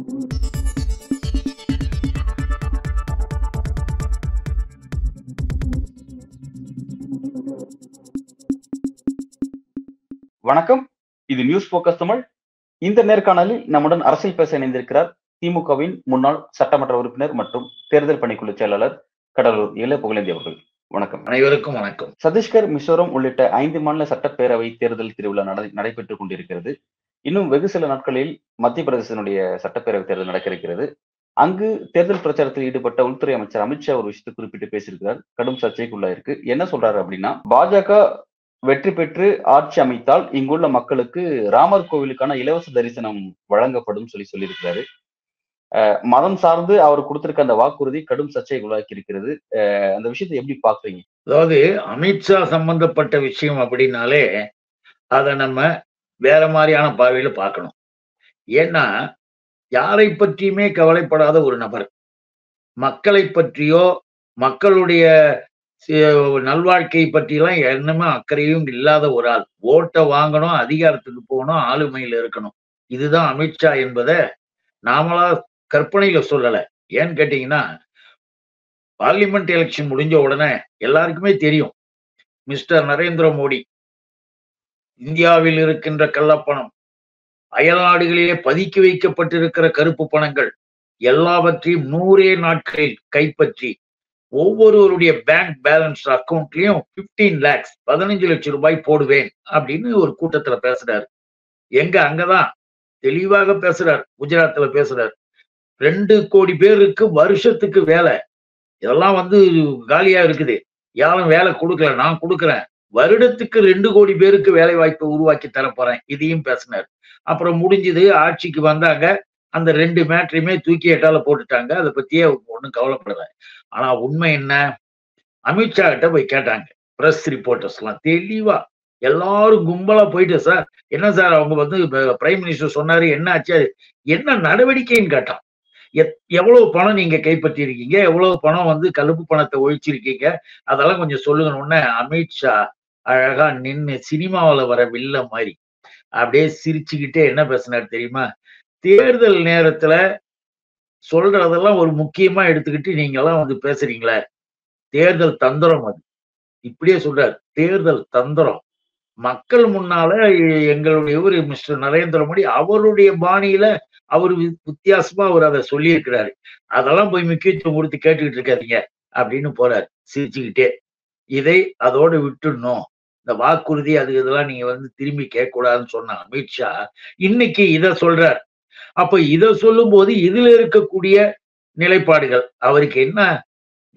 வணக்கம். இது news focus Tamil இந்த நேர்காணலில் நம்முடன் அரசியல் பேச இணைந்திருக்கிறார் திமுகவின் முன்னாள் சட்டமன்ற உறுப்பினர் மற்றும் தேர்தல் பணிக்குழு செயலாளர் கடலூர் இளைய புகழேந்தி அவர்கள். வணக்கம். அனைவருக்கும் வணக்கம். சத்தீஸ்கர் மிசோரம் உள்ளிட்ட ஐந்து மாநில சட்டப்பேரவை தேர்தல் திருவிழா நட- நடைபெற்றுக் கொண்டிருக்கிறது. இன்னும் வெகு சில நாட்களில் மத்திய பிரதேசனுடைய சட்டப்பேரவை தேர்தல் நடக்க இருக்கிறது அங்கு தேர்தல் பிரச்சாரத்தில் ஈடுபட்ட உள்துறை அமைச்சர் அமித்ஷா ஒரு விஷயத்தை குறிப்பிட்டு பேசியிருக்கிறார். கடும் சர்ச்சைக்குள்ளாயிருக்கு என்ன சொல்றாரு அப்படின்னா பாஜக வெற்றி பெற்று ஆட்சி அமைத்தால் இங்குள்ள மக்களுக்கு ராமர் கோவிலுக்கான இலவச தரிசனம் வழங்கப்படும் சொல்லி சொல்லியிருக்கிறாரு. மதம் சார்ந்து அவர் கொடுத்திருக்க அந்த வாக்குறுதி கடும் சர்ச்சையை உருவாக்கி இருக்கிறது அந்த விஷயத்தை எப்படி பாக்குறீங்க? அதாவது அமித்ஷா சம்பந்தப்பட்ட விஷயம் அப்படின்னாலே அதை நம்ம வேற மாதிரியான பார்வையில பார்க்கணும். ஏன்னா யாரை பற்றியுமே கவலைப்படாத ஒரு நபர். மக்களை பற்றியோ மக்களுடைய நல்வாழ்க்கை பற்றியெல்லாம் என்னமே அக்கறையும் இல்லாத ஒரு ஆள். ஓட்டை வாங்கணும் அதிகாரத்துக்கு போகணும் ஆளுமையில் இருக்கணும். இதுதான் அமித்ஷா என்பதை நாமளா கற்பனையில சொல்லல. ஏன்னு கேட்டீங்கன்னா பார்லிமெண்ட் எலெக்ஷன் முடிஞ்ச உடனே எல்லாருக்குமே தெரியும். மிஸ்டர் நரேந்திர மோடி இந்தியாவில் இருக்கின்ற கள்ளப்பணம் அயல்நாடுகளிலே பதுக்கி வைக்கப்பட்டிருக்கிற கருப்பு பணங்கள் எல்லாவற்றையும் நூறே நாட்களில் கைப்பற்றி ஒவ்வொருவருடைய பேங்க் பேலன்ஸ் அக்கௌண்ட்லயும் 15 லேக்ஸ் பதினஞ்சு லட்சம் ரூபாய் போடுவேன் அப்படின்னு ஒரு கூட்டத்துல பேசுறாரு. எங்க? அங்கதான். தெளிவாக பேசுறார். குஜராத்ல பேசுறாரு. ரெண்டு கோடி பேருக்கு வருஷத்துக்கு வேலை. இதெல்லாம் வந்து காலியா இருக்குது. யாரும் வேலை கொடுக்கல. நான் கொடுக்குறேன். வருடத்துக்கு ரெண்டு கோடி பேருக்கு வேலை வாய்ப்பை உருவாக்கி தரப்போறேன். இதையும் பேசினார். அப்புறம் முடிஞ்சது ஆட்சிக்கு வந்தாங்க அந்த ரெண்டு மேட்ரையுமே தூக்கி எட்டால போட்டுட்டாங்க. அதை பத்தியே ஒன்றும் கவலைப்படல. ஆனா உண்மை என்ன? அமித்ஷா கிட்ட போய் கேட்டாங்க. பிரஸ் ரிப்போர்ட்டர்ஸ் எல்லாம் தெளிவா. எல்லாரும் கும்பலா போயிட்டு சார் என்ன சார் அவங்க வந்து பிரைம் மினிஸ்டர் சொன்னாரு என்ன ஆச்சு? அது என்ன நடவடிக்கைன்னு கேட்டான். எத்- எவ்வளவு பணம் நீங்க கைப்பற்றி இருக்கீங்க எவ்வளவு பணம் வந்து கழுப்பு பணத்தை ஒழிச்சிருக்கீங்க? அதெல்லாம் கொஞ்சம் சொல்லுங்க உடனே அமித்ஷா அழகா நின்னு சினிமாவுல வர வில்ல மாதிரி அப்படியே சிரிச்சுக்கிட்டே என்ன பேசினார் தெரியுமா? தேர்தல் நேரத்துல சொல்றதெல்லாம் ஒரு முக்கியமா எடுத்துக்கிட்டு நீங்க எல்லாம் வந்து பேசுறீங்களே. தேர்தல் தந்திரம் அது. இப்படியே சொல்றாரு தேர்தல் தந்திரம். மக்கள் முன்னால எங்களுடைய இவரு மிஸ்டர் நரேந்திர மோடி அவருடைய பாணியில அவர் வித்தியாசமா அவர் அதை சொல்லியிருக்கிறாரு. அதெல்லாம் போய் முக்கியத்துவம் கொடுத்து கேட்டுக்கிட்டு இருக்காதீங்க. அப்படின்னு போறாரு சிரிச்சுக்கிட்டே. இதை அதோட விட்டுடணும். இந்த வாக்குறுதி அது இதெல்லாம் நீங்க வந்து திரும்பி கேட்கக்கூடாதுன்னு சொன்ன அமித்ஷா இன்னைக்கு இத சொல்றார். அப்ப இத சொல்லும் போது இதுல இருக்கக்கூடிய நிலைப்பாடுகள் அவருக்கு என்ன?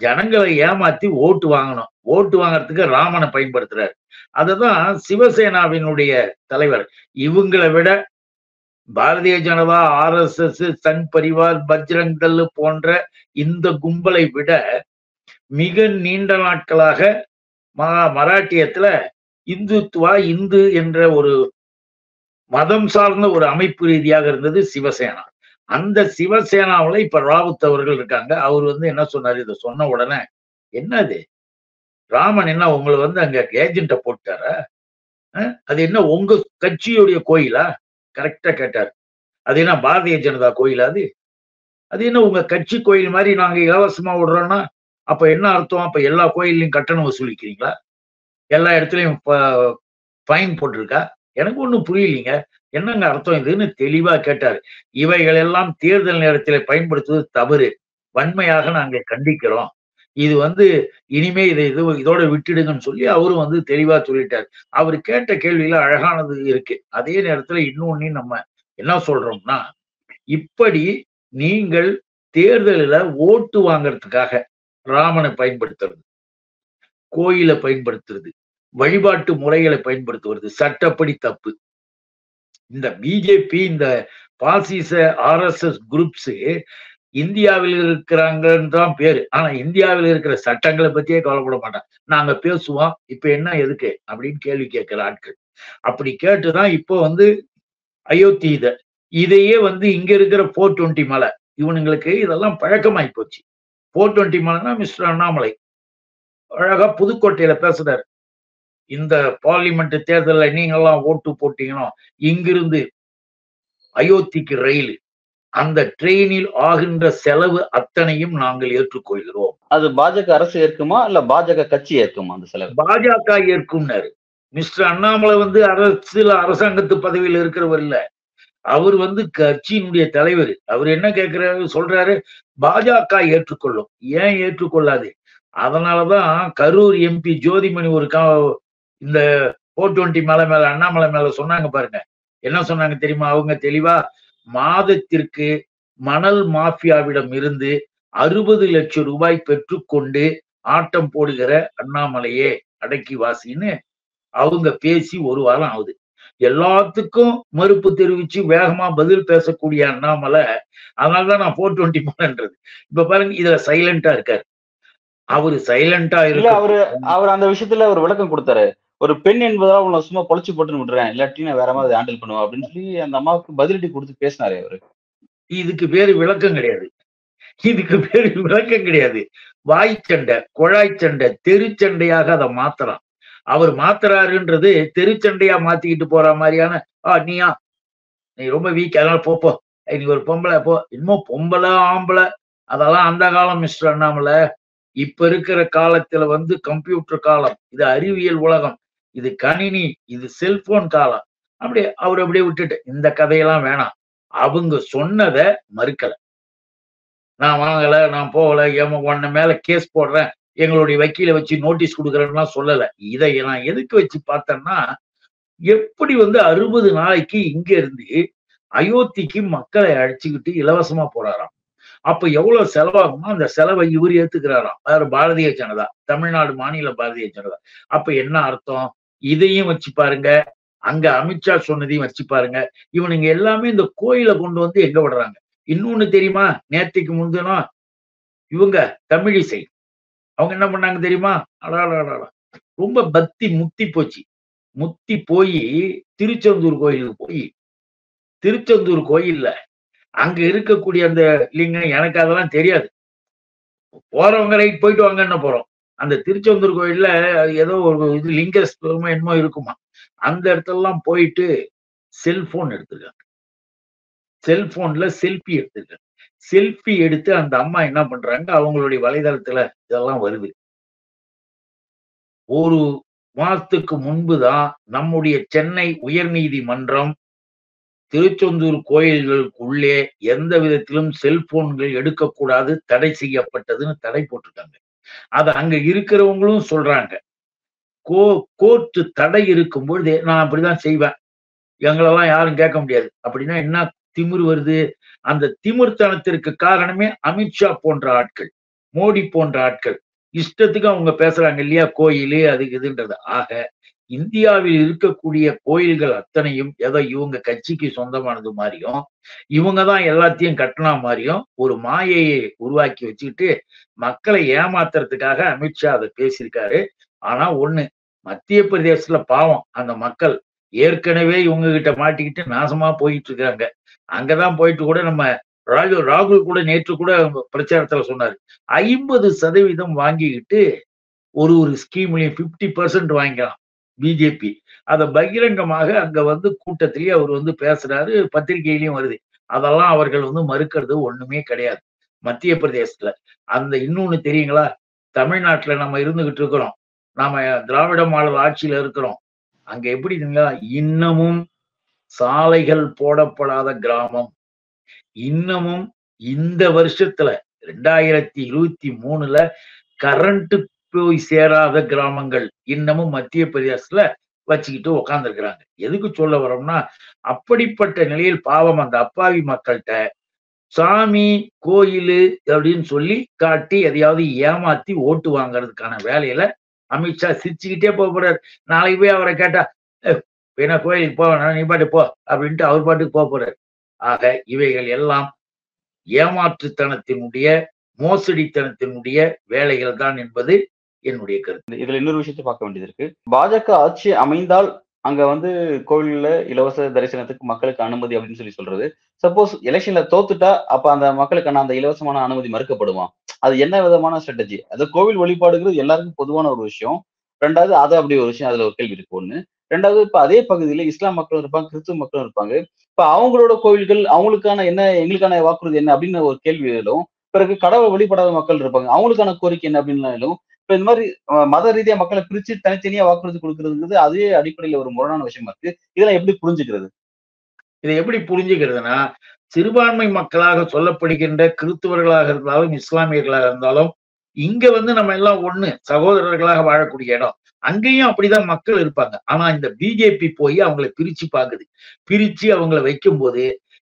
ஜனங்களை ஏமாத்தி ஓட்டு வாங்கணும். ஓட்டு வாங்குறதுக்கு ராமனை பயன்படுத்துறாரு. அததான் சிவசேனாவினுடைய தலைவர். இவங்களை விட பாரதிய ஜனதா ஆர்எஸ்எஸ் சங் பரிவார் பஜ்ரங் தல் போன்ற இந்த கும்பலை விட மிக நீண்ட நாட்களாக மகா மராட்டியத்துல இந்துத்துவா இந்து என்ற ஒரு மதம் சார்ந்த ஒரு அமைப்பு ரீதியாக இருந்தது சிவசேனா. அந்த சிவசேனாவுல இப்ப ராவுத் அவர்கள் இருக்காங்க. அவர் வந்து என்ன சொன்னார்? இதை சொன்ன உடனே என்னது? ராமன் என்ன உங்களை வந்து அங்க ஏஜென்ட்ட போட்டாரா? அது என்ன உங்க கட்சியுடைய கோயிலா? கரெக்டா கேட்டார். அது என்ன பாரதிய ஜனதா கோயிலா அது? அது என்ன உங்க கட்சி கோயில் மாதிரி நாங்க இலவசமா விடுறோம்னா அப்ப என்ன அர்த்தம்? அப்ப எல்லா கோயில்லையும் கட்டணம் வசூலிக்கிறீங்களா? எல்லா இடத்துலையும் ஃபைன் போட்டிருக்கா? எனக்கு ஒன்றும் புரியலீங்க. என்னங்க அர்த்தம் இதுன்னு தெளிவா கேட்டார். இவைகள் எல்லாம் தேர்தல் நேரத்தில் பயன்படுத்துவது தவறு. வன்மையாக நாங்கள் கண்டிக்கிறோம். இது வந்து இனிமே இதை இது இதோட விட்டுடுங்கன்னு சொல்லி அவரும் வந்து தெளிவா சொல்லிட்டார். அவர் கேட்ட கேள்வியில அழகானது இருக்கு. அதே நேரத்துல இன்னொன்னு நம்ம என்ன சொல்றோம்னா இப்படி நீங்கள் தேர்தலில் ஓட்டு வாங்குறதுக்காக ராமனை பயன்படுத்துறது. கோயிலை பயன்படுத்துறது. வழிபாட்டு முறைகளை பயன்படுத்துவது. சட்டப்படி தப்பு. இந்த பிஜேபி இந்த பாசிச ஆர்எஸ்எஸ் குரூப்ஸ் இந்தியாவில் இருக்கிறாங்கன்னு தான் பேரு. ஆனா இந்தியாவில் இருக்கிற சட்டங்களை பத்தியே கவலைப்பட மாட்டாங்க. நாங்க பேசுவோம். இப்ப என்ன எதுக்கு? அப்படின்னு கேள்வி கேட்கிற ஆட்கள். அப்படி கேட்டுதான் இப்போ வந்து அயோத்தி இதை. இதையே வந்து இங்க இருக்கிற போர் டுவெண்ட்டி மலை. இவனுங்களுக்கு இதெல்லாம் பழக்கமாயி போச்சு. போர் டுவெண்ட்டி மலைனா மிஸ்டர் அண்ணாமலை. அழகா புதுக்கோட்டையில பேசுறாரு இந்த பார்லிமெண்ட் தேர்தலில் நீங்கெல்லாம் ஓட்டு போட்டீங்கன்னா இங்கிருந்து அயோத்திக்கு ரயில். அந்த ட்ரெயினில் ஆகின்ற செலவு அத்தனையும் நாங்கள் ஏற்றுக்கொள்கிறோம். அது பாஜக அரசு ஏற்குமா இல்ல பாஜக கட்சி ஏற்குமா அந்த செலவு? பாஜக ஏற்கும்னாரு. மிஸ்டர் அண்ணாமலை வந்து அரசுல அரசாங்கத்து பதவியில் இருக்கிறவர் இல்ல. அவர் வந்து கட்சியினுடைய தலைவர். அவர் என்ன கேட்கிறாரு சொல்றாரு பாஜக ஏற்றுக்கொள்ளும். ஏன் ஏற்றுக்கொள்ளாது? அதனாலதான் கரூர் எம்பி ஜோதிமணி ஒரு கா இந்த போர் டுவெண்ட்டி மேல மேல அண்ணாமலை மேல சொன்னாங்க பாருங்க. என்ன சொன்னாங்க தெரியுமா? அவங்க தெளிவா மாதத்திற்கு மணல் மாஃபியாவிடம் இருந்து அறுபது லட்சம் ரூபாய் பெற்றுக்கொண்டு ஆட்டம் போடுகிற அண்ணாமலையே அடக்கி வாசின்னு அவங்க பேசி ஒரு வாரம் ஆகுது. எல்லாத்துக்கும் மறுப்பு தெரிவிச்சு வேகமா பதில் பேசக்கூடிய அண்ணாமலை அதனாலதான் நான் போர் டுவெண்ட்டி போனன்றது. இப்ப பாருங்க இதுல சைலண்டா இருக்காரு. அவரு சைலண்டா இல்ல அவரு அவர் அந்த விஷயத்துல ஒரு விளக்கம் கொடுத்தாரு. ஒரு பெண் என்பதால் உன்னை சும்மா பொழைச்சு போட்டு விடுறேன் இல்லாட்டி நான் வேற மாதிரி ஹேண்டில் பண்ணுவேன் அப்படின்னு சொல்லி அந்த அம்மாவுக்கு பதிலடி கொடுத்து பேசினாரு அவரு. இதுக்கு பேரு விளக்கம் கிடையாது. இதுக்கு பேரு விளக்கம் கிடையாது. வாய்ச்சண்டை குழாய் சண்டை தெருச்சண்டையாக அதை மாத்தலாம். அவர் மாத்துறாருன்றது தெருச்சண்டையா மாத்திக்கிட்டு போற மாதிரியான ஆ நீயா? நீ ரொம்ப வீக் அதனால போப்போ போ. நீ ஒரு பொம்பளை போ. இன்னமும் பொம்பளை ஆம்பளை. அதெல்லாம் அந்த காலம் மிஸ்டர் அண்ணாமலை. இப்ப இருக்கிற காலத்துல வந்து கம்ப்யூட்டர் காலம். இது அறிவியல் உலகம். இது கணினி இது செல்போன் காலம். அப்படியே அவர் அப்படியே விட்டுட்டு இந்த கதையெல்லாம் வேணாம். அவங்க சொன்னதை மறுக்கல. நான் வாங்கல நான் போகல ஏமா உன்ன மேல கேஸ் போடுறேன். எங்களுடைய வக்கீல வச்சு நோட்டீஸ் கொடுக்குறேன்னா சொல்லல. இதை நான் எதுக்கு வச்சு பார்த்தேன்னா எப்படி வந்து அறுபது நாளைக்கு இங்க இருந்து அயோத்திக்கு மக்களை அழைச்சிக்கிட்டு இலவசமா போறாராம்? அப்ப எவ்வளவு செலவாகுமோ அந்த செலவை இவர் ஏத்துக்கிறாராம். அதாவது பாரதிய ஜனதா தமிழ்நாடு மாநில பாரதிய ஜனதா. அப்ப என்ன அர்த்தம்? இதையும் வச்சு பாருங்க. அங்க அமித்ஷா சொன்னதையும் வச்சு பாருங்க. இவனுங்க எல்லாமே இந்த கோயிலை கொண்டு வந்து எங்க விடுறாங்க? இன்னொன்னு தெரியுமா? நேத்திக்கு முந்தினம் இவங்க தமிழிசை. அவங்க என்ன பண்ணாங்க தெரியுமா? அடாடா ரொம்ப பக்தி முத்தி போச்சு முத்தி போய் திருச்செந்தூர் கோயிலுக்கு போய் திருச்செந்தூர் கோயில்ல அங்க இருக்கக்கூடிய அந்த லிங்கம் எனக்கு அதெல்லாம் தெரியாது போறவங்க ரைட் போயிட்டு வாங்கன்னு போறோம் அந்த திருச்செந்தூர் கோயில்ல ஏதோ ஒரு இது லிங்க என்னமோ இருக்குமா அந்த இடத்துலலாம் போயிட்டு செல்போன் எடுத்திருக்காங்க செல்போன்ல செல்ஃபி எடுத்துருக்காங்க செல்ஃபி எடுத்து அந்த அம்மா என்ன பண்றாங்க? அவங்களுடைய வலைதளத்துல இதெல்லாம் வருது. ஒரு மாதத்துக்கு முன்புதான் நம்முடைய சென்னை உயர்நீதிமன்றம் திருச்செந்தூர் கோயில்களுக்குள்ளே எந்த விதத்திலும் செல்போன்கள் எடுக்கக்கூடாது தடை செய்யப்பட்டதுன்னு தடை போட்டிருக்காங்க. அது அங்க இருக்கிறவங்களும் சொல்றாங்க. கோ கோர்ட்டு தடை இருக்கும் பொழுது நான் அப்படிதான் செய்வேன். எங்களெல்லாம் யாரும் கேட்க முடியாது. அப்படின்னா என்ன திமிர் வருது? அந்த திமிர்த்தனத்திற்கு காரணமே அமித்ஷா போன்ற ஆட்கள் மோடி போன்ற ஆட்கள். இஷ்டத்துக்கு அவங்க பேசுறாங்க இல்லையா கோயிலு அது இதுன்றது. ஆக இந்தியாவில் இருக்கக்கூடிய கோயில்கள் அத்தனையும் ஏதோ இவங்க கட்சிக்கு சொந்தமானது மாதிரியும் இவங்க தான் எல்லாத்தையும் கட்டினா மாதிரியும் ஒரு மாயையை உருவாக்கி வச்சுக்கிட்டு மக்களை ஏமாத்துறதுக்காக அமித்ஷா அதை பேசியிருக்காரு. ஆனா ஒண்ணு மத்திய பிரதேசத்துல பாவம். அந்த மக்கள் ஏற்கனவே இவங்க கிட்ட மாட்டிக்கிட்டு நாசமா போயிட்டு இருக்காங்க. அங்கதான் போயிட்டு கூட நம்ம ராகுல் ராகுல் கூட நேற்று கூட பிரச்சாரத்துல சொன்னாரு. ஐம்பது சதவீதம் வாங்கிக்கிட்டு ஒரு ஒரு ஸ்கீம்லயும் பிப்டி பர்சன்ட் வாங்கிக்கலாம் பிஜேபி. அதை பகிரங்கமாக அங்க வந்து கூட்டத்திலேயே அவர் வந்து பேசுறாரு பத்திரிகையிலயும் வருது. அதெல்லாம் அவர்கள் வந்து மறுக்கிறது ஒண்ணுமே கிடையாது. மத்திய பிரதேசத்துல. அந்த இன்னொன்னு தெரியுங்களா? தமிழ்நாட்டுல நம்ம இருந்துகிட்டு இருக்கிறோம். நாம திராவிட மாடல் ஆட்சியில இருக்கிறோம். அங்க எப்படி இன்னமும் சாலைகள் போடப்படாத கிராமம். இன்னமும் இந்த வருஷத்துல ரெண்டாயிரத்தி இருபத்தி மூணுல கரண்ட் போய் சேராத கிராமங்கள் இன்னமும் மத்திய பிரதேசத்துல வச்சுக்கிட்டு உக்காந்துருக்குறாங்க. எதுக்கு சொல்ல வரோம்னா அப்படிப்பட்ட நிலையில் பாவம் அந்த அப்பாவி மக்கள்கிட்ட சாமி கோயிலு அப்படின்னு சொல்லி காட்டி எதையாவது ஏமாத்தி ஓட்டு வாங்குறதுக்கான வேலையில அமித்ஷா சிரிச்சுக்கிட்டே போக போறாரு. நாளைக்கு போய் அவரை கேட்டா வேணா கோயிலுக்கு போ நீ பாட்டு போ அப்படின்ட்டு அவர் பாட்டுக்கு போக போறாரு. ஆக இவைகள் எல்லாம் ஏமாற்றுத்தனத்தினுடைய மோசடித்தனத்தினுடைய வேலைகள் தான் என்பது என்னுடைய கருத்து. இதுல இன்னொரு விஷயத்தை பார்க்க வேண்டியது இருக்கு. பாஜக ஆட்சி அமைந்தால் அங்க வந்து கோவில்ல இலவச தரிசனத்துக்கு மக்களுக்கு அனுமதி அப்படின்னு சொல்லி சொல்றது. சப்போஸ் எலெக்ஷன்ல தோத்துட்டா அப்ப அந்த மக்களுக்கான அந்த இலவசமான அனுமதி மறுக்கப்படுமா? அது என்ன விதமான ஸ்ட்ராட்டஜி அது கோவில் வழிபாடுங்கிறது எல்லாருக்கும் பொதுவான ஒரு விஷயம். ரெண்டாவது அது அப்படி ஒரு விஷயம் அதுல ஒரு கேள்வி இருக்கு. ஒண்ணு ரெண்டாவது இப்ப அதே பகுதியில இஸ்லாம் மக்களும் இருப்பாங்க கிறிஸ்துவ மக்களும் இருப்பாங்க. இப்ப அவங்களோட கோவில்கள் அவங்களுக்கான என்ன எங்களுக்கான வாக்குறுதி என்ன அப்படின்னு ஒரு கேள்வி எழும். பிறகு கடவுள் வெளிப்படாத மக்கள் இருப்பாங்க. அவங்களுக்கான கோரிக்கை என்ன அப்படின்னு எழும். இப்ப இந்த மாதிரி மத ரீதியா மக்களை பிரிச்சு தனித்தனியா வாக்குறுதி கொடுக்கறதுங்கிறது அதே அடிப்படையில ஒரு முரணான விஷயமா இருக்கு. இதெல்லாம் எப்படி புரிஞ்சுக்கிறது? இதை எப்படி புரிஞ்சுக்கிறதுனா சிறுபான்மை மக்களாக சொல்லப்படுகின்ற கிறிஸ்துவர்களாக இருந்தாலும் இஸ்லாமியர்களாக இருந்தாலும் இங்க வந்து நம்ம எல்லாம் ஒண்ணு சகோதரர்களாக வாழக்கூடிய இடம். அங்கேயும் அப்படிதான் மக்கள் இருப்பாங்க. ஆனா இந்த பிஜேபி போய் அவங்கள பிரிச்சு பாக்குது பிரிச்சு அவங்கள வைக்கும்போது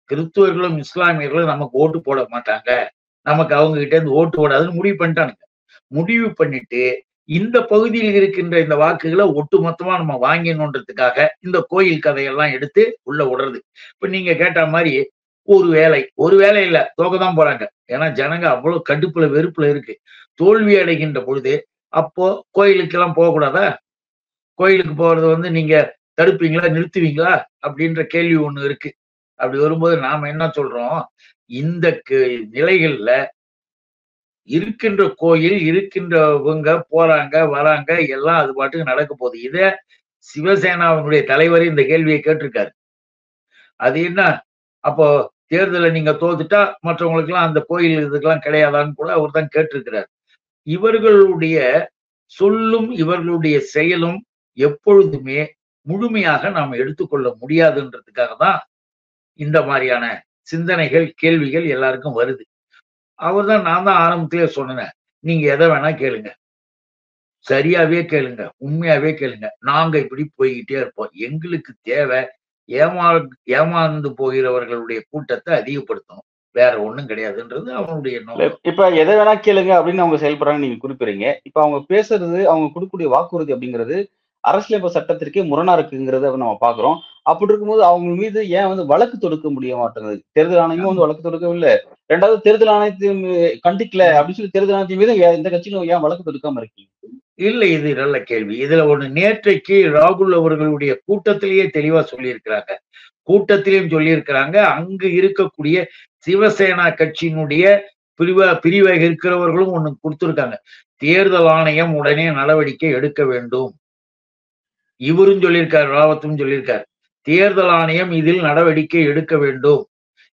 கிறிஸ்துவர்களும் இஸ்லாமியர்களும் நமக்கு ஓட்டு போட மாட்டாங்க. நமக்கு அவங்க கிட்ட இருந்து ஓட்டு போடாதுன்னு முடிவு பண்ணிட்டானுங்க. முடிவு பண்ணிட்டு இந்த பகுதியில் இருக்கின்ற இந்த வாக்குகளை ஒட்டுமொத்தமா நம்ம வாங்கணுன்றதுக்காக இந்த கோயில் கதையெல்லாம் எடுத்து உள்ள விடுறது. இப்ப நீங்க கேட்ட மாதிரி ஒரு வேலை ஒரு வேலை இல்ல தோக்கதான் போறாங்க. ஏன்னா ஜனங்க அவ்வளவு கடுப்புல வெறுப்புல இருக்கு. தோல்வி அடைகின்ற பொழுது அப்போ கோயிலுக்கெல்லாம் போகக்கூடாதா? கோயிலுக்கு போகிறது வந்து நீங்க தடுப்பீங்களா நிறுத்துவீங்களா? அப்படின்ற கேள்வி ஒன்று இருக்கு. அப்படி வரும்போது நாம என்ன சொல்றோம்? இந்த நிலைகள்ல இருக்கின்ற கோயில் இருக்கின்றவங்க போறாங்க வராங்க எல்லாம் அது பாட்டுக்கு நடக்க போகுது. இதே சிவசேனாவினுடைய தலைவர் இந்த கேள்வியை கேட்டிருக்காரு. அது என்ன? அப்போ தேர்தலை நீங்க தோத்துட்டா மற்றவங்களுக்கு எல்லாம் அந்த கோயில் இதுக்கெல்லாம் கிடையாதான்னு கூட அவர் தான் கேட்டிருக்கிறார். இவர்களுடைய சொல்லும் இவர்களுடைய செயலும் எப்பொழுதுமே முழுமையாக நாம் எடுத்துக்கொள்ள முடியாதுன்றதுக்காக தான் இந்த மாதிரியான சிந்தனைகள் கேள்விகள் எல்லாருக்கும் வருது. அவர் தான் நான் தான் ஆரம்பத்திலே சொன்னேன். நீங்க எதை வேணா கேளுங்க. சரியாவே கேளுங்க. உண்மையாவே கேளுங்க. நாங்க இப்படி போய்கிட்டே இருப்போம். எங்களுக்கு தேவை ஏமா ஏமாந்து போகிறவர்களுடைய கூட்டத்தை அதிகப்படுத்தணும். வேற ஒண்ணும் கிடையாதுன்றது அவனுடைய இப்ப எதை வேணா கேளுங்க அப்படின்னு அவங்க செயல்படுறாங்க நீங்க குறிப்பிடுறீங்க. இப்ப அவங்க பேசுறது அவங்க கொடுக்கக்கூடிய வாக்குறுதி அப்படிங்கிறது அரசியலமைப்பு சட்டத்திற்கே முரணா இருக்குங்கிறத நம்ம பாக்குறோம். அப்படி இருக்கும்போது அவங்க மீது ஏன் வந்து வழக்கு தொடுக்க முடிய மாட்டேங்குது? தேர்தல் ஆணையமும் வந்து வழக்கு தொடுக்கவில்லை. ரெண்டாவது தேர்தல் ஆணையத்தையும் கண்டிக்கல அப்படின்னு சொல்லி தேர்தல் ஆணையத்தின் மீது இந்த கட்சிகளும் ஏன் வழக்கு தொடுக்காம இருக்கீங்க? இல்ல இது நல்ல கேள்வி. இதுல ஒண்ணு நேற்றைக்கு ராகுல் அவர்களுடைய கூட்டத்திலேயே தெளிவா சொல்லியிருக்கிறாங்க. கூட்டத்திலையும் சொல்லியிருக்கிறாங்க. அங்கு இருக்கக்கூடிய சிவசேனா கட்சியினுடைய பிரிவ பிரிவாக இருக்கிறவர்களும் ஒண்ணு கொடுத்திருக்காங்க. தேர்தல் ஆணையம் உடனே நடவடிக்கை எடுக்க வேண்டும். இவரும் சொல்லியிருக்கார் ராவத்தும் சொல்லியிருக்கார். தேர்தல் ஆணையம் இதில் நடவடிக்கை எடுக்க வேண்டும்.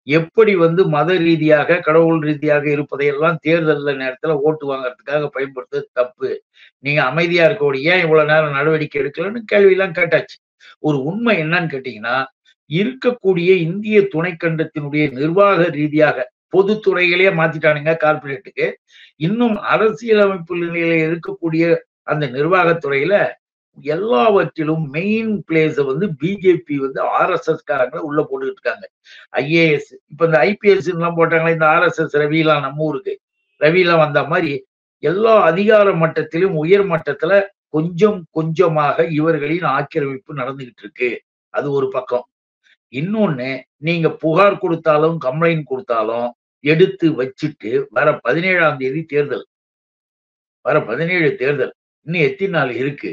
எப்படி வந்து மத ரீதியாக கடவுள் ரீதியாக இருப்பதையெல்லாம் தேர்தல் நேரத்துல ஓட்டு வாங்குறதுக்காக பயன்படுத்துறது தப்பு. நீங்க அமைதியா இருக்கக்கூடிய ஏன் இவ்வளவு நேரம் நடவடிக்கை எடுக்கலன்னு கேள்வி எல்லாம் கேட்டாச்சு. ஒரு உண்மை என்னன்னு கேட்டீங்கன்னா இருக்கக்கூடிய இந்திய துணைக்கண்டத்தினுடைய நிர்வாக ரீதியாக பொதுத்துறைகளே மாத்திட்டானுங்க கார்பரேட்டுக்கு இன்னும் அரசியலமைப்பு நிலையில இருக்கக்கூடிய அந்த நிர்வாகத்துறையில எல்லாவற்றிலும் மெயின் பிளேஸ வந்து பிஜேபி வந்து ஆர்எஸ்எஸ் காரங்களை உள்ள போட்டுக்கிட்டு இருக்காங்க. ஐஏஎஸ் இப்ப இந்த ஐபிஎஸ் எல்லாம் போட்டாங்களே இந்த ஆர்எஸ்எஸ் ரவிலாம் நம்ம ஊருக்கு. ரவிலாம் வந்த மாதிரி எல்லா அதிகார மட்டத்திலும் உயர் மட்டத்துல கொஞ்சம் கொஞ்சமாக இவர்களின் ஆக்கிரமிப்பு நடந்துகிட்டு இருக்கு. அது ஒரு பக்கம். இன்னொன்னு நீங்க புகார் கொடுத்தாலும் கம்ப்ளைண்ட் கொடுத்தாலும் எடுத்து வச்சுட்டு வர பதினேழாம் தேதி தேர்தல். வர பதினேழு தேர்தல். இன்னும் எத்தனை நாள் இருக்கு?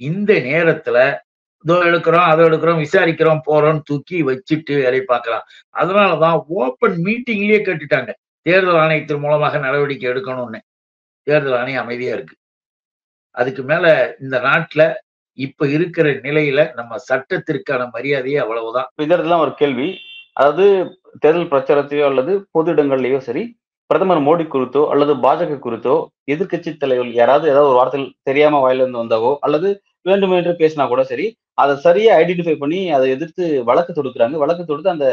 இந்த நேரத்துல இதோ எடுக்கிறோம் அதை எடுக்கிறோம் விசாரிக்கிறோம் போறோம்னு தூக்கி வச்சுட்டு வேலை பார்க்கலாம். அதனாலதான் ஓப்பன் மீட்டிங்லயே கேட்டுட்டாங்க. தேர்தல் ஆணையத்தின் மூலமாக நடவடிக்கை எடுக்கணும்னு. தேர்தல் ஆணையம் அமைதியா இருக்கு. அதுக்கு மேல இந்த நாட்டுல இப்ப இருக்கிற நிலையில நம்ம சட்டத்திற்கான மரியாதையே அவ்வளவுதான். இப்ப இந்த இடத்துல ஒரு கேள்வி. அதாவது தேர்தல் பிரச்சாரத்தையோ அல்லது பொது இடங்கள்லயோ சரி பிரதமர் மோடி குறித்தோ அல்லது பாஜக குறித்தோ எதிர்க்கட்சி தலைவர்கள் யாராவது ஏதாவது ஒரு வார்த்தையில் தெரியாம வாயிலிருந்து வந்தாவோ அல்லது வேண்டுமென்று பேசினா கூட சரி அதை சரியா ஐடென்டிஃபை பண்ணி அதை எதிர்த்து வழக்கு தொடுக்கிறாங்க. வழக்கு தொடுத்து அந்த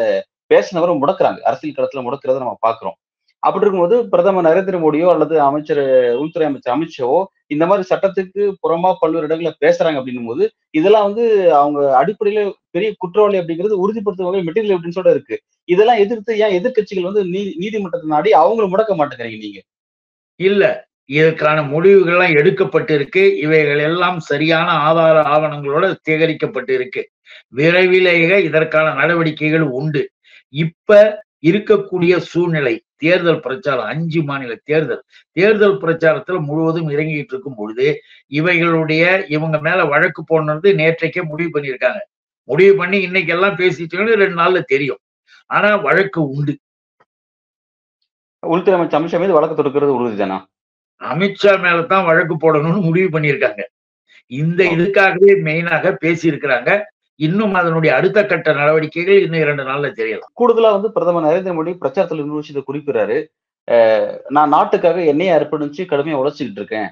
பேசினவரை முடக்குறாங்க. அரசியல் களத்துல முடக்கிறத நம்ம பாக்குறோம். அப்படி இருக்கும்போது பிரதமர் நரேந்திர மோடியோ அல்லது அமைச்சர் உள்துறை அமைச்சர் அமித்ஷாவோ இந்த மாதிரி சட்டத்துக்கு புறமா பல்வேறு இடங்களில் பேசுறாங்க அப்படின்னும் போது இதெல்லாம் வந்து அவங்க அடிப்படையில பெரிய குற்றவாளி அப்படிங்கிறது உறுதிப்படுத்தும் வகை மெட்டீரியல் எவிடன்ஸோட இருக்கு. இதெல்லாம் எதிர்த்து ஏன் எதிர்க்கட்சிகள் வந்து நீ நீதிமன்றத்தை நாடி அவங்களும் முடக்க மாட்டேங்கிறீங்க நீங்க? இல்ல. இதற்கான முடிவுகள்லாம் எடுக்கப்பட்டு இருக்கு இவைகள் எல்லாம் சரியான ஆதார ஆவணங்களோட சேகரிக்கப்பட்டு இருக்கு விரைவிலேயே இதற்கான நடவடிக்கைகள் உண்டு. இப்ப இருக்கக்கூடிய சூழ்நிலை தேர்தல் பிரச்சாரம் அஞ்சு மாநில தேர்தல். தேர்தல் பிரச்சாரத்துல முழுவதும் இறங்கிட்டு இருக்கும் பொழுது இவைகளுடைய இவங்க மேல வழக்கு போடுறது நேற்றைக்கே முடிவு பண்ணியிருக்காங்க. முடிவு பண்ணி இன்னைக்கு எல்லாம் பேசிட்டோம்னு ரெண்டு நாள்ல தெரியும். ஆனா வழக்கு உண்டு. உள்துறை அமைச்சர் அமித்ஷா மீது வழக்கு தொடுக்கிறது உறுதிதானா அமித்ஷா மேலதான் வழக்கு போடணும்னு முடிவு பண்ணியிருக்காங்க. இந்த இதுக்காகவே மெயினாக பேசி இருக்கிறாங்க இன்னும் அதனுடைய அடுத்த கட்ட நடவடிக்கைகள் இன்னும் இரண்டு நாள்ல தெரியலாம் கூடுதலா வந்து பிரதமர் நரேந்திர மோடி பிரச்சாரத்துல இன்னொரு விஷயத்தை குறிப்பிடுறாரு. நான் நாட்டுக்காக என்னைய அர்ப்பணிச்சு கடுமையா உழைச்சிக்கிட்டு இருக்கேன்.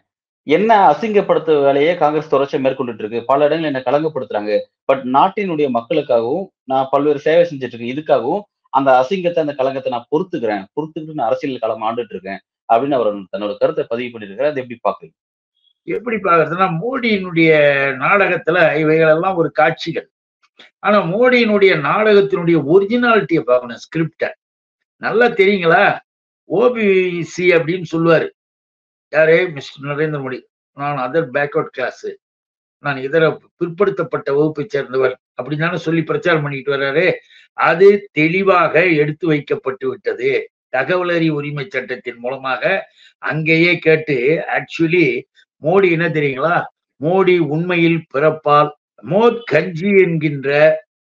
என்ன அசிங்கப்படுத்த வேலையை காங்கிரஸ் தொடர்ச்சியா மேற்கொண்டுட்டு இருக்கு. பல இடங்கள் என்ன கலங்கப்படுத்துறாங்க. பட் நாட்டினுடைய மக்களுக்காகவும் நான் பல்வேறு சேவை செஞ்சுட்டு இருக்கேன். இதுக்காகவும் அந்த அசிங்கத்தை அந்த கலங்கத்தை நான் பொறுத்துக்கிறேன். பொறுத்துக்கிட்டு நான் அரசியல் களம் ஆண்டுட்டு இருக்கேன் அப்படின்னு அவர் தன்னோட கருத்தை பதிவு பண்ணியிருக்காரு அதை எப்படி பாக்குறீங்க எப்படி பாக்குறதுன்னா மோடியினுடைய நாடகத்துல இவைகள் எல்லாம் ஒரு காட்சிகள். ஆனா மோடியினுடைய நாடகத்தினுடைய ஒரிஜினாலிட்டியை பார்க்கணும் ஸ்கிரிப்ட நல்லா தெரியுங்களா? ஓபிசி அப்படின்னு சொல்லுவாரு. யாரே? மிஸ்டர் நரேந்திர மோடி. நான் அதர் பேக்வர்ட் கிளாஸ் நான் இதர பிற்படுத்தப்பட்ட வகுப்பை சேர்ந்தவர். அப்படின்னு சொல்லி பிரச்சாரம் பண்ணிட்டு வர்றாரு. அது தெளிவாக எடுத்து வைக்கப்பட்டு விட்டது. தகவல் உரிமை சட்டத்தின் மூலமாக அங்கேயே கேட்டு ஆக்சுவலி மோடி என்ன தெரியுங்களா? மோடி உண்மையில் பிறப்பால் மோத் கஞ்சி என்கின்ற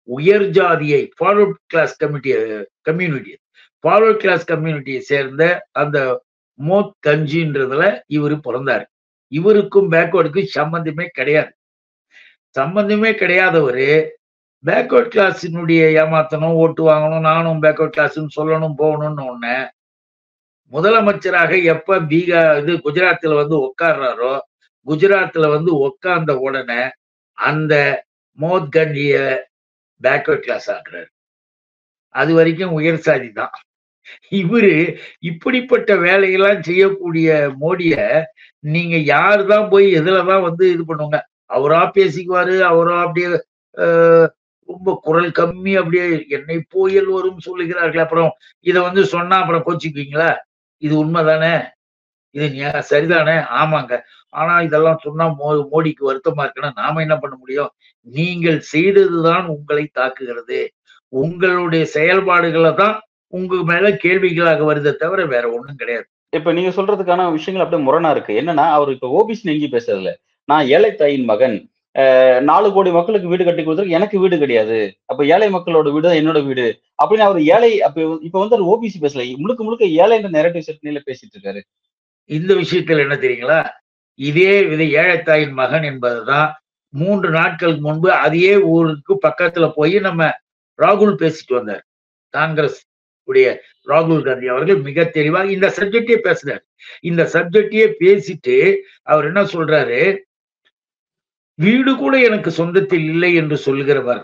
உயர் ஜாதியை forward class committee community forward class கம்யூனிட்டியை சேர்ந்த அந்த மோத் கஞ்சின்றதுல இவர் பிறந்தாரு. இவருக்கும் பேக்வேர்டுக்கும் சம்பந்தமே கிடையாது. சம்பந்தமே கிடையாதவரு பேக்வேர்ட் கிளாஸினுடைய ஏமாத்தணும் ஓட்டு வாங்கணும் நானும் பேக்வர்ட் கிளாஸ்ன்னு சொல்லணும் போகணும்னு ஒன்று முதலமைச்சராக எப்ப பீகார் இது குஜராத்தில் வந்து உட்கார்றாரோ குஜராத்தில் வந்து உட்கார்ந்த உடனே அந்த மோத்கண்டிய பேக்வர்ட் கிளாஸ் ஆக்குறாரு. அது வரைக்கும் உயர் சாதி தான். இவரு இப்படிப்பட்ட வேலையெல்லாம் செய்யக்கூடிய மோடிய நீங்க யாரு தான் போய் எதுலதான் வந்து இது பண்ணுவாங்க? அவரா பேசிக்குவாரு அவரா அப்படியே ரொம்ப குரல் கம்மி அப்படியே என்னை போயல் வரும் சொல்லுகிறார்கள். அப்புறம் இதை வந்து சொன்னா அப்புறம் கோச்சிக்குவீங்களா? இது உண்மைதானே? இது சரிதானே? ஆமாங்க. ஆனா இதெல்லாம் சொன்னா மோ மோடிக்கு வருத்தமா இருக்குன்னா நாம என்ன பண்ண முடியும்? நீங்கள் செய்ததுதான் உங்களை தாக்குகிறது. உங்களுடைய செயல்பாடுகளை தான் உங்க மேல கேள்விகளாக வருதே தவிர வேற ஒண்ணும் கிடையாது. இப்ப நீங்க சொல்றதுக்கான விஷயங்கள் அப்படியே முரணா இருக்கு. என்னன்னா அவர் இப்ப ஓபிசி எங்கேயும் பேசுறதுல நான் ஏழை தாயின் மகன். நாலு கோடி மக்களுக்கு வீடு கட்டி கொடுத்துருக்கு எனக்கு வீடு கிடையாது. அப்ப ஏழை மக்களோட வீடு தான் என்னோட வீடு. அப்படின்னு அவர் ஏழை அப்ப இப்ப வந்து அவர் ஓபிசி பேசல. முழுக்க முழுக்க ஏழை என்ற நெரட்டிவ் செட்னில பேசிட்டு இருக்காரு. இந்த விஷயத்துல என்ன தெரியுங்களா? இதே வித ஏழைத்தாயின் மகன் என்பதுதான். மூன்று நாட்களுக்கு முன்பு அதே ஊருக்கு பக்கத்துல போய் நம்ம ராகுல் பேசிட்டு வந்தார். காங்கிரஸ் உடைய ராகுல் காந்தி அவர்கள் மிக தெளிவாக இந்த சப்ஜெக்டே பேசுறாரு இந்த சப்ஜெக்டையே பேசிட்டு அவர் என்ன சொல்றாரு? வீடு கூட எனக்கு சொந்தத்தில் இல்லை என்று சொல்கிறவர்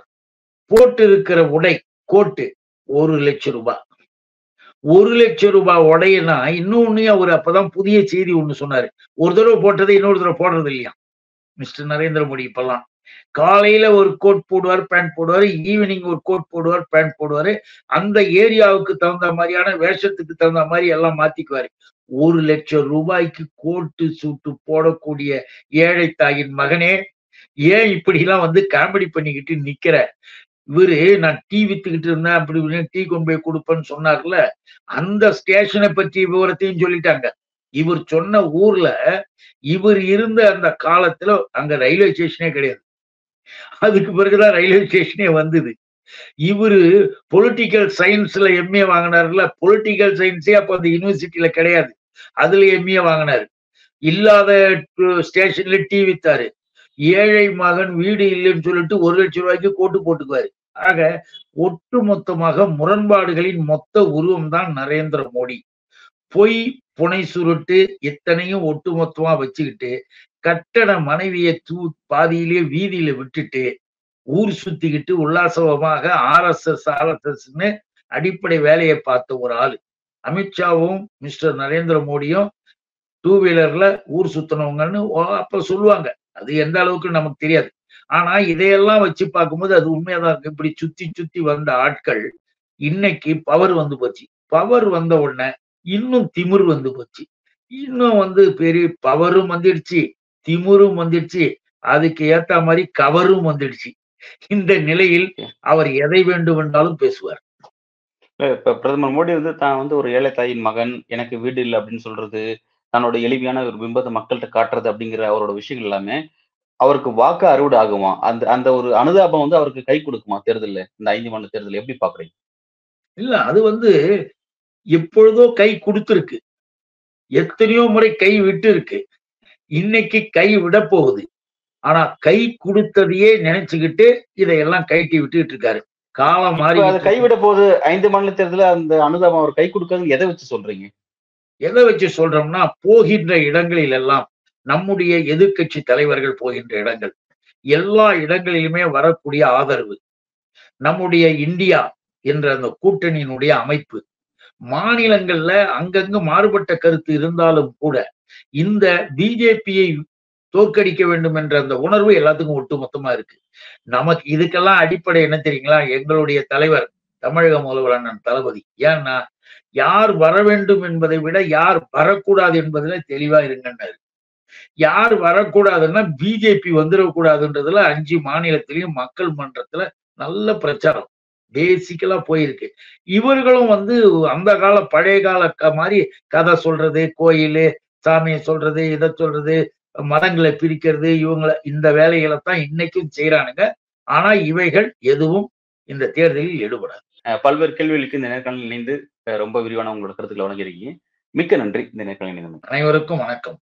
போட்டு இருக்கிற உடை கோட்டு ஒரு லட்சம் ரூபாய். ஒரு லட்சம் ரூபாய் உடையனா இன்னொன்னு அவர் அப்பதான் புதிய செய்தி ஒண்ணு சொன்னாரு. ஒரு தடவை போட்டதை இன்னொரு தடவை போடுறது இல்லையா? மிஸ்டர் நரேந்திர மோடி இப்பெல்லாம். காலையில ஒரு கோட் போடுவார் பேண்ட் போடுவார் ஈவினிங் ஒரு கோட் போடுவார் பேண்ட் போடுவாரு. அந்த ஏரியாவுக்கு தகுந்த மாதிரியான வேஷத்துக்கு தகுந்த மாதிரி எல்லாம் மாத்திக்குவாரு. ஒரு லட்சம் ரூபாய்க்கு கோட்டு சூட்டு போடக்கூடிய ஏழை தாயின் மகனே ஏன் இப்படி எல்லாம் வந்து காமெடி பண்ணிக்கிட்டு நிக்கிற? இவரு நான் டீ வித்துக்கிட்டு இருந்தேன் அப்படி டீ கொண்டு போய் கொடுப்பேன்னு சொன்னார்ல அந்த ஸ்டேஷனை பற்றி விவரத்தையும் சொல்லிட்டாங்க. இவர் சொன்ன ஊர்ல இவர் இருந்த அந்த காலத்துல அங்க ரயில்வே ஸ்டேஷனே கிடையாது. அதுக்கு பிறகுதான் ரயில்வே ஸ்டேஷனே வந்தது. இவரு பொலிட்டிக்கல் சயின்ஸ்ல எம்ஏ வாங்கினார்ல பொலிட்டிக்கல் சயின்ஸே அப்ப அந்த யூனிவர்சிட்டியில கிடையாது. அதுல எம்ஏ வாங்கினாரு. இல்லாத ஸ்டேஷன்ல டீ வித்தாரு. ஏழை மகன் வீடு இல்லைன்னு சொல்லிட்டு ஒரு லட்சம் ரூபாய்க்கு கோட்டு போட்டுக்குவாரு. ஆக ஒட்டு மொத்தமாக முரண்பாடுகளின் மொத்த உருவம் தான் நரேந்திர மோடி. பொய் புனை சுருட்டு எத்தனையும் ஒட்டு மொத்தமா வச்சுக்கிட்டு கட்டண மனைவியை தூ பாதியிலேயே வீதியில விட்டுட்டு ஊர் சுத்திக்கிட்டு உல்லாசமாக R S S R S எஸ்ன்னு அடிப்படை வேலையை பார்த்த ஒரு ஆளு. அமித்ஷாவும் மிஸ்டர் நரேந்திர மோடியும் டூ வீலர்ல ஊர் சுத்தினவங்கன்னு அப்ப சொல்லுவாங்க. அது எந்த அளவுக்கு நமக்கு தெரியாது. ஆனா இதையெல்லாம் வச்சு பார்க்கும்போது அது உண்மையாதான் இருக்கு. இப்படி சுத்தி சுத்தி வந்த ஆட்கள் இன்னைக்கு பவர் வந்து போச்சு. பவர் வந்த உடனே இன்னும் திமிர் வந்து போச்சு. இன்னும் வந்து பெரிய பவரும் வந்துடுச்சு திமிரும் வந்துடுச்சு. அதுக்கு ஏத்த மாதிரி கவரும் வந்துடுச்சு. இந்த நிலையில் அவர் எதை வேண்டும் என்றாலும் பேசுவார். இப்ப பிரதமர் மோடி வந்து தான் வந்து ஒரு ஏழை தாயின் மகன் எனக்கு வீடு இல்லை அப்படின்னு சொல்றது தன்னோட எளிமையான ஒரு பிம்பத்தை மக்கள்கிட்ட காட்டுறது அப்படிங்கிற அவரோட விஷயங்கள் எல்லாமே அவருக்கு வாக்கு அறுவடை ஆகுமா? அந்த அந்த ஒரு அனுதாபம் வந்து அவருக்கு கை கொடுக்குமா? தேர்தல்ல இந்த ஐந்து மாநில தேர்தல் எப்படி பாக்குறீங்க இல்ல அது வந்து எப்பொழுதோ கை கொடுத்துருக்கு. எத்தனையோ முறை கை விட்டு இருக்கு இன்னைக்கு கை விட போகுது. ஆனா கை கொடுத்ததையே நினைச்சுக்கிட்டு இதையெல்லாம் கைட்டி விட்டுட்டு இருக்காரு. காலம் மாறி அதை கைவிட போது ஐந்து மாநில தேர்தல அந்த அனுதாபம் அவர் கை கொடுக்கறது எதை வச்சு சொல்றீங்க? எதை வச்சு சொல்றோம்னா போகின்ற இடங்களில் எல்லாம் நம்முடைய எதிர்க்கட்சி தலைவர்கள் போகின்ற இடங்கள். எல்லா இடங்களிலுமே வரக்கூடிய ஆதரவு. நம்முடைய இந்தியா என்ற அந்த கூட்டணியினுடைய அமைப்பு. மாநிலங்கள்ல அங்கங்கு மாறுபட்ட கருத்து இருந்தாலும் கூட இந்த பிஜேபியை தோற்கடிக்க வேண்டும் என்ற அந்த உணர்வு எல்லாத்துக்கும் ஒட்டுமொத்தமா இருக்கு. நமக்கு இதுக்கெல்லாம் அடிப்படை என்ன தெரியுங்களா? எங்களுடைய தலைவர் தமிழக முதல்வர் அண்ணன் தளபதி. ஏன்னா யார் வர வேண்டும் என்பதை விட யார் வரக்கூடாது என்பதுல தெளிவா இருங்கன்னாரு யார் வரக்கூடாதுன்னா பிஜேபி வந்துடக்கூடாதுன்றதுல அஞ்சு மாநிலத்திலையும் மக்கள் மன்றத்துல நல்ல பிரச்சாரம். பேசிக்கலா போயிருக்கு. இவர்களும் வந்து அந்த கால பழைய கால மாதிரி கதை சொல்றது கோயில் சாமியை சொல்றது இதை சொல்றது மதங்களை பிரிக்கிறது இவங்களை இந்த வேலைகளை தான் இன்னைக்கும் செய்யறானுங்க ஆனா இவைகள் எதுவும் இந்த தேர்தலில் ஈடுபடாது. பல்வேறு கேள்விகளுக்கு இந்த நேர்காணல் இணைந்து ரொம்ப விரிவான உங்களோட கருத்துக்களை வழங்கியிருக்கீங்க. மிக்க நன்றி. இந்த நேர்காணல் இணைந்து அனைவருக்கும் வணக்கம்.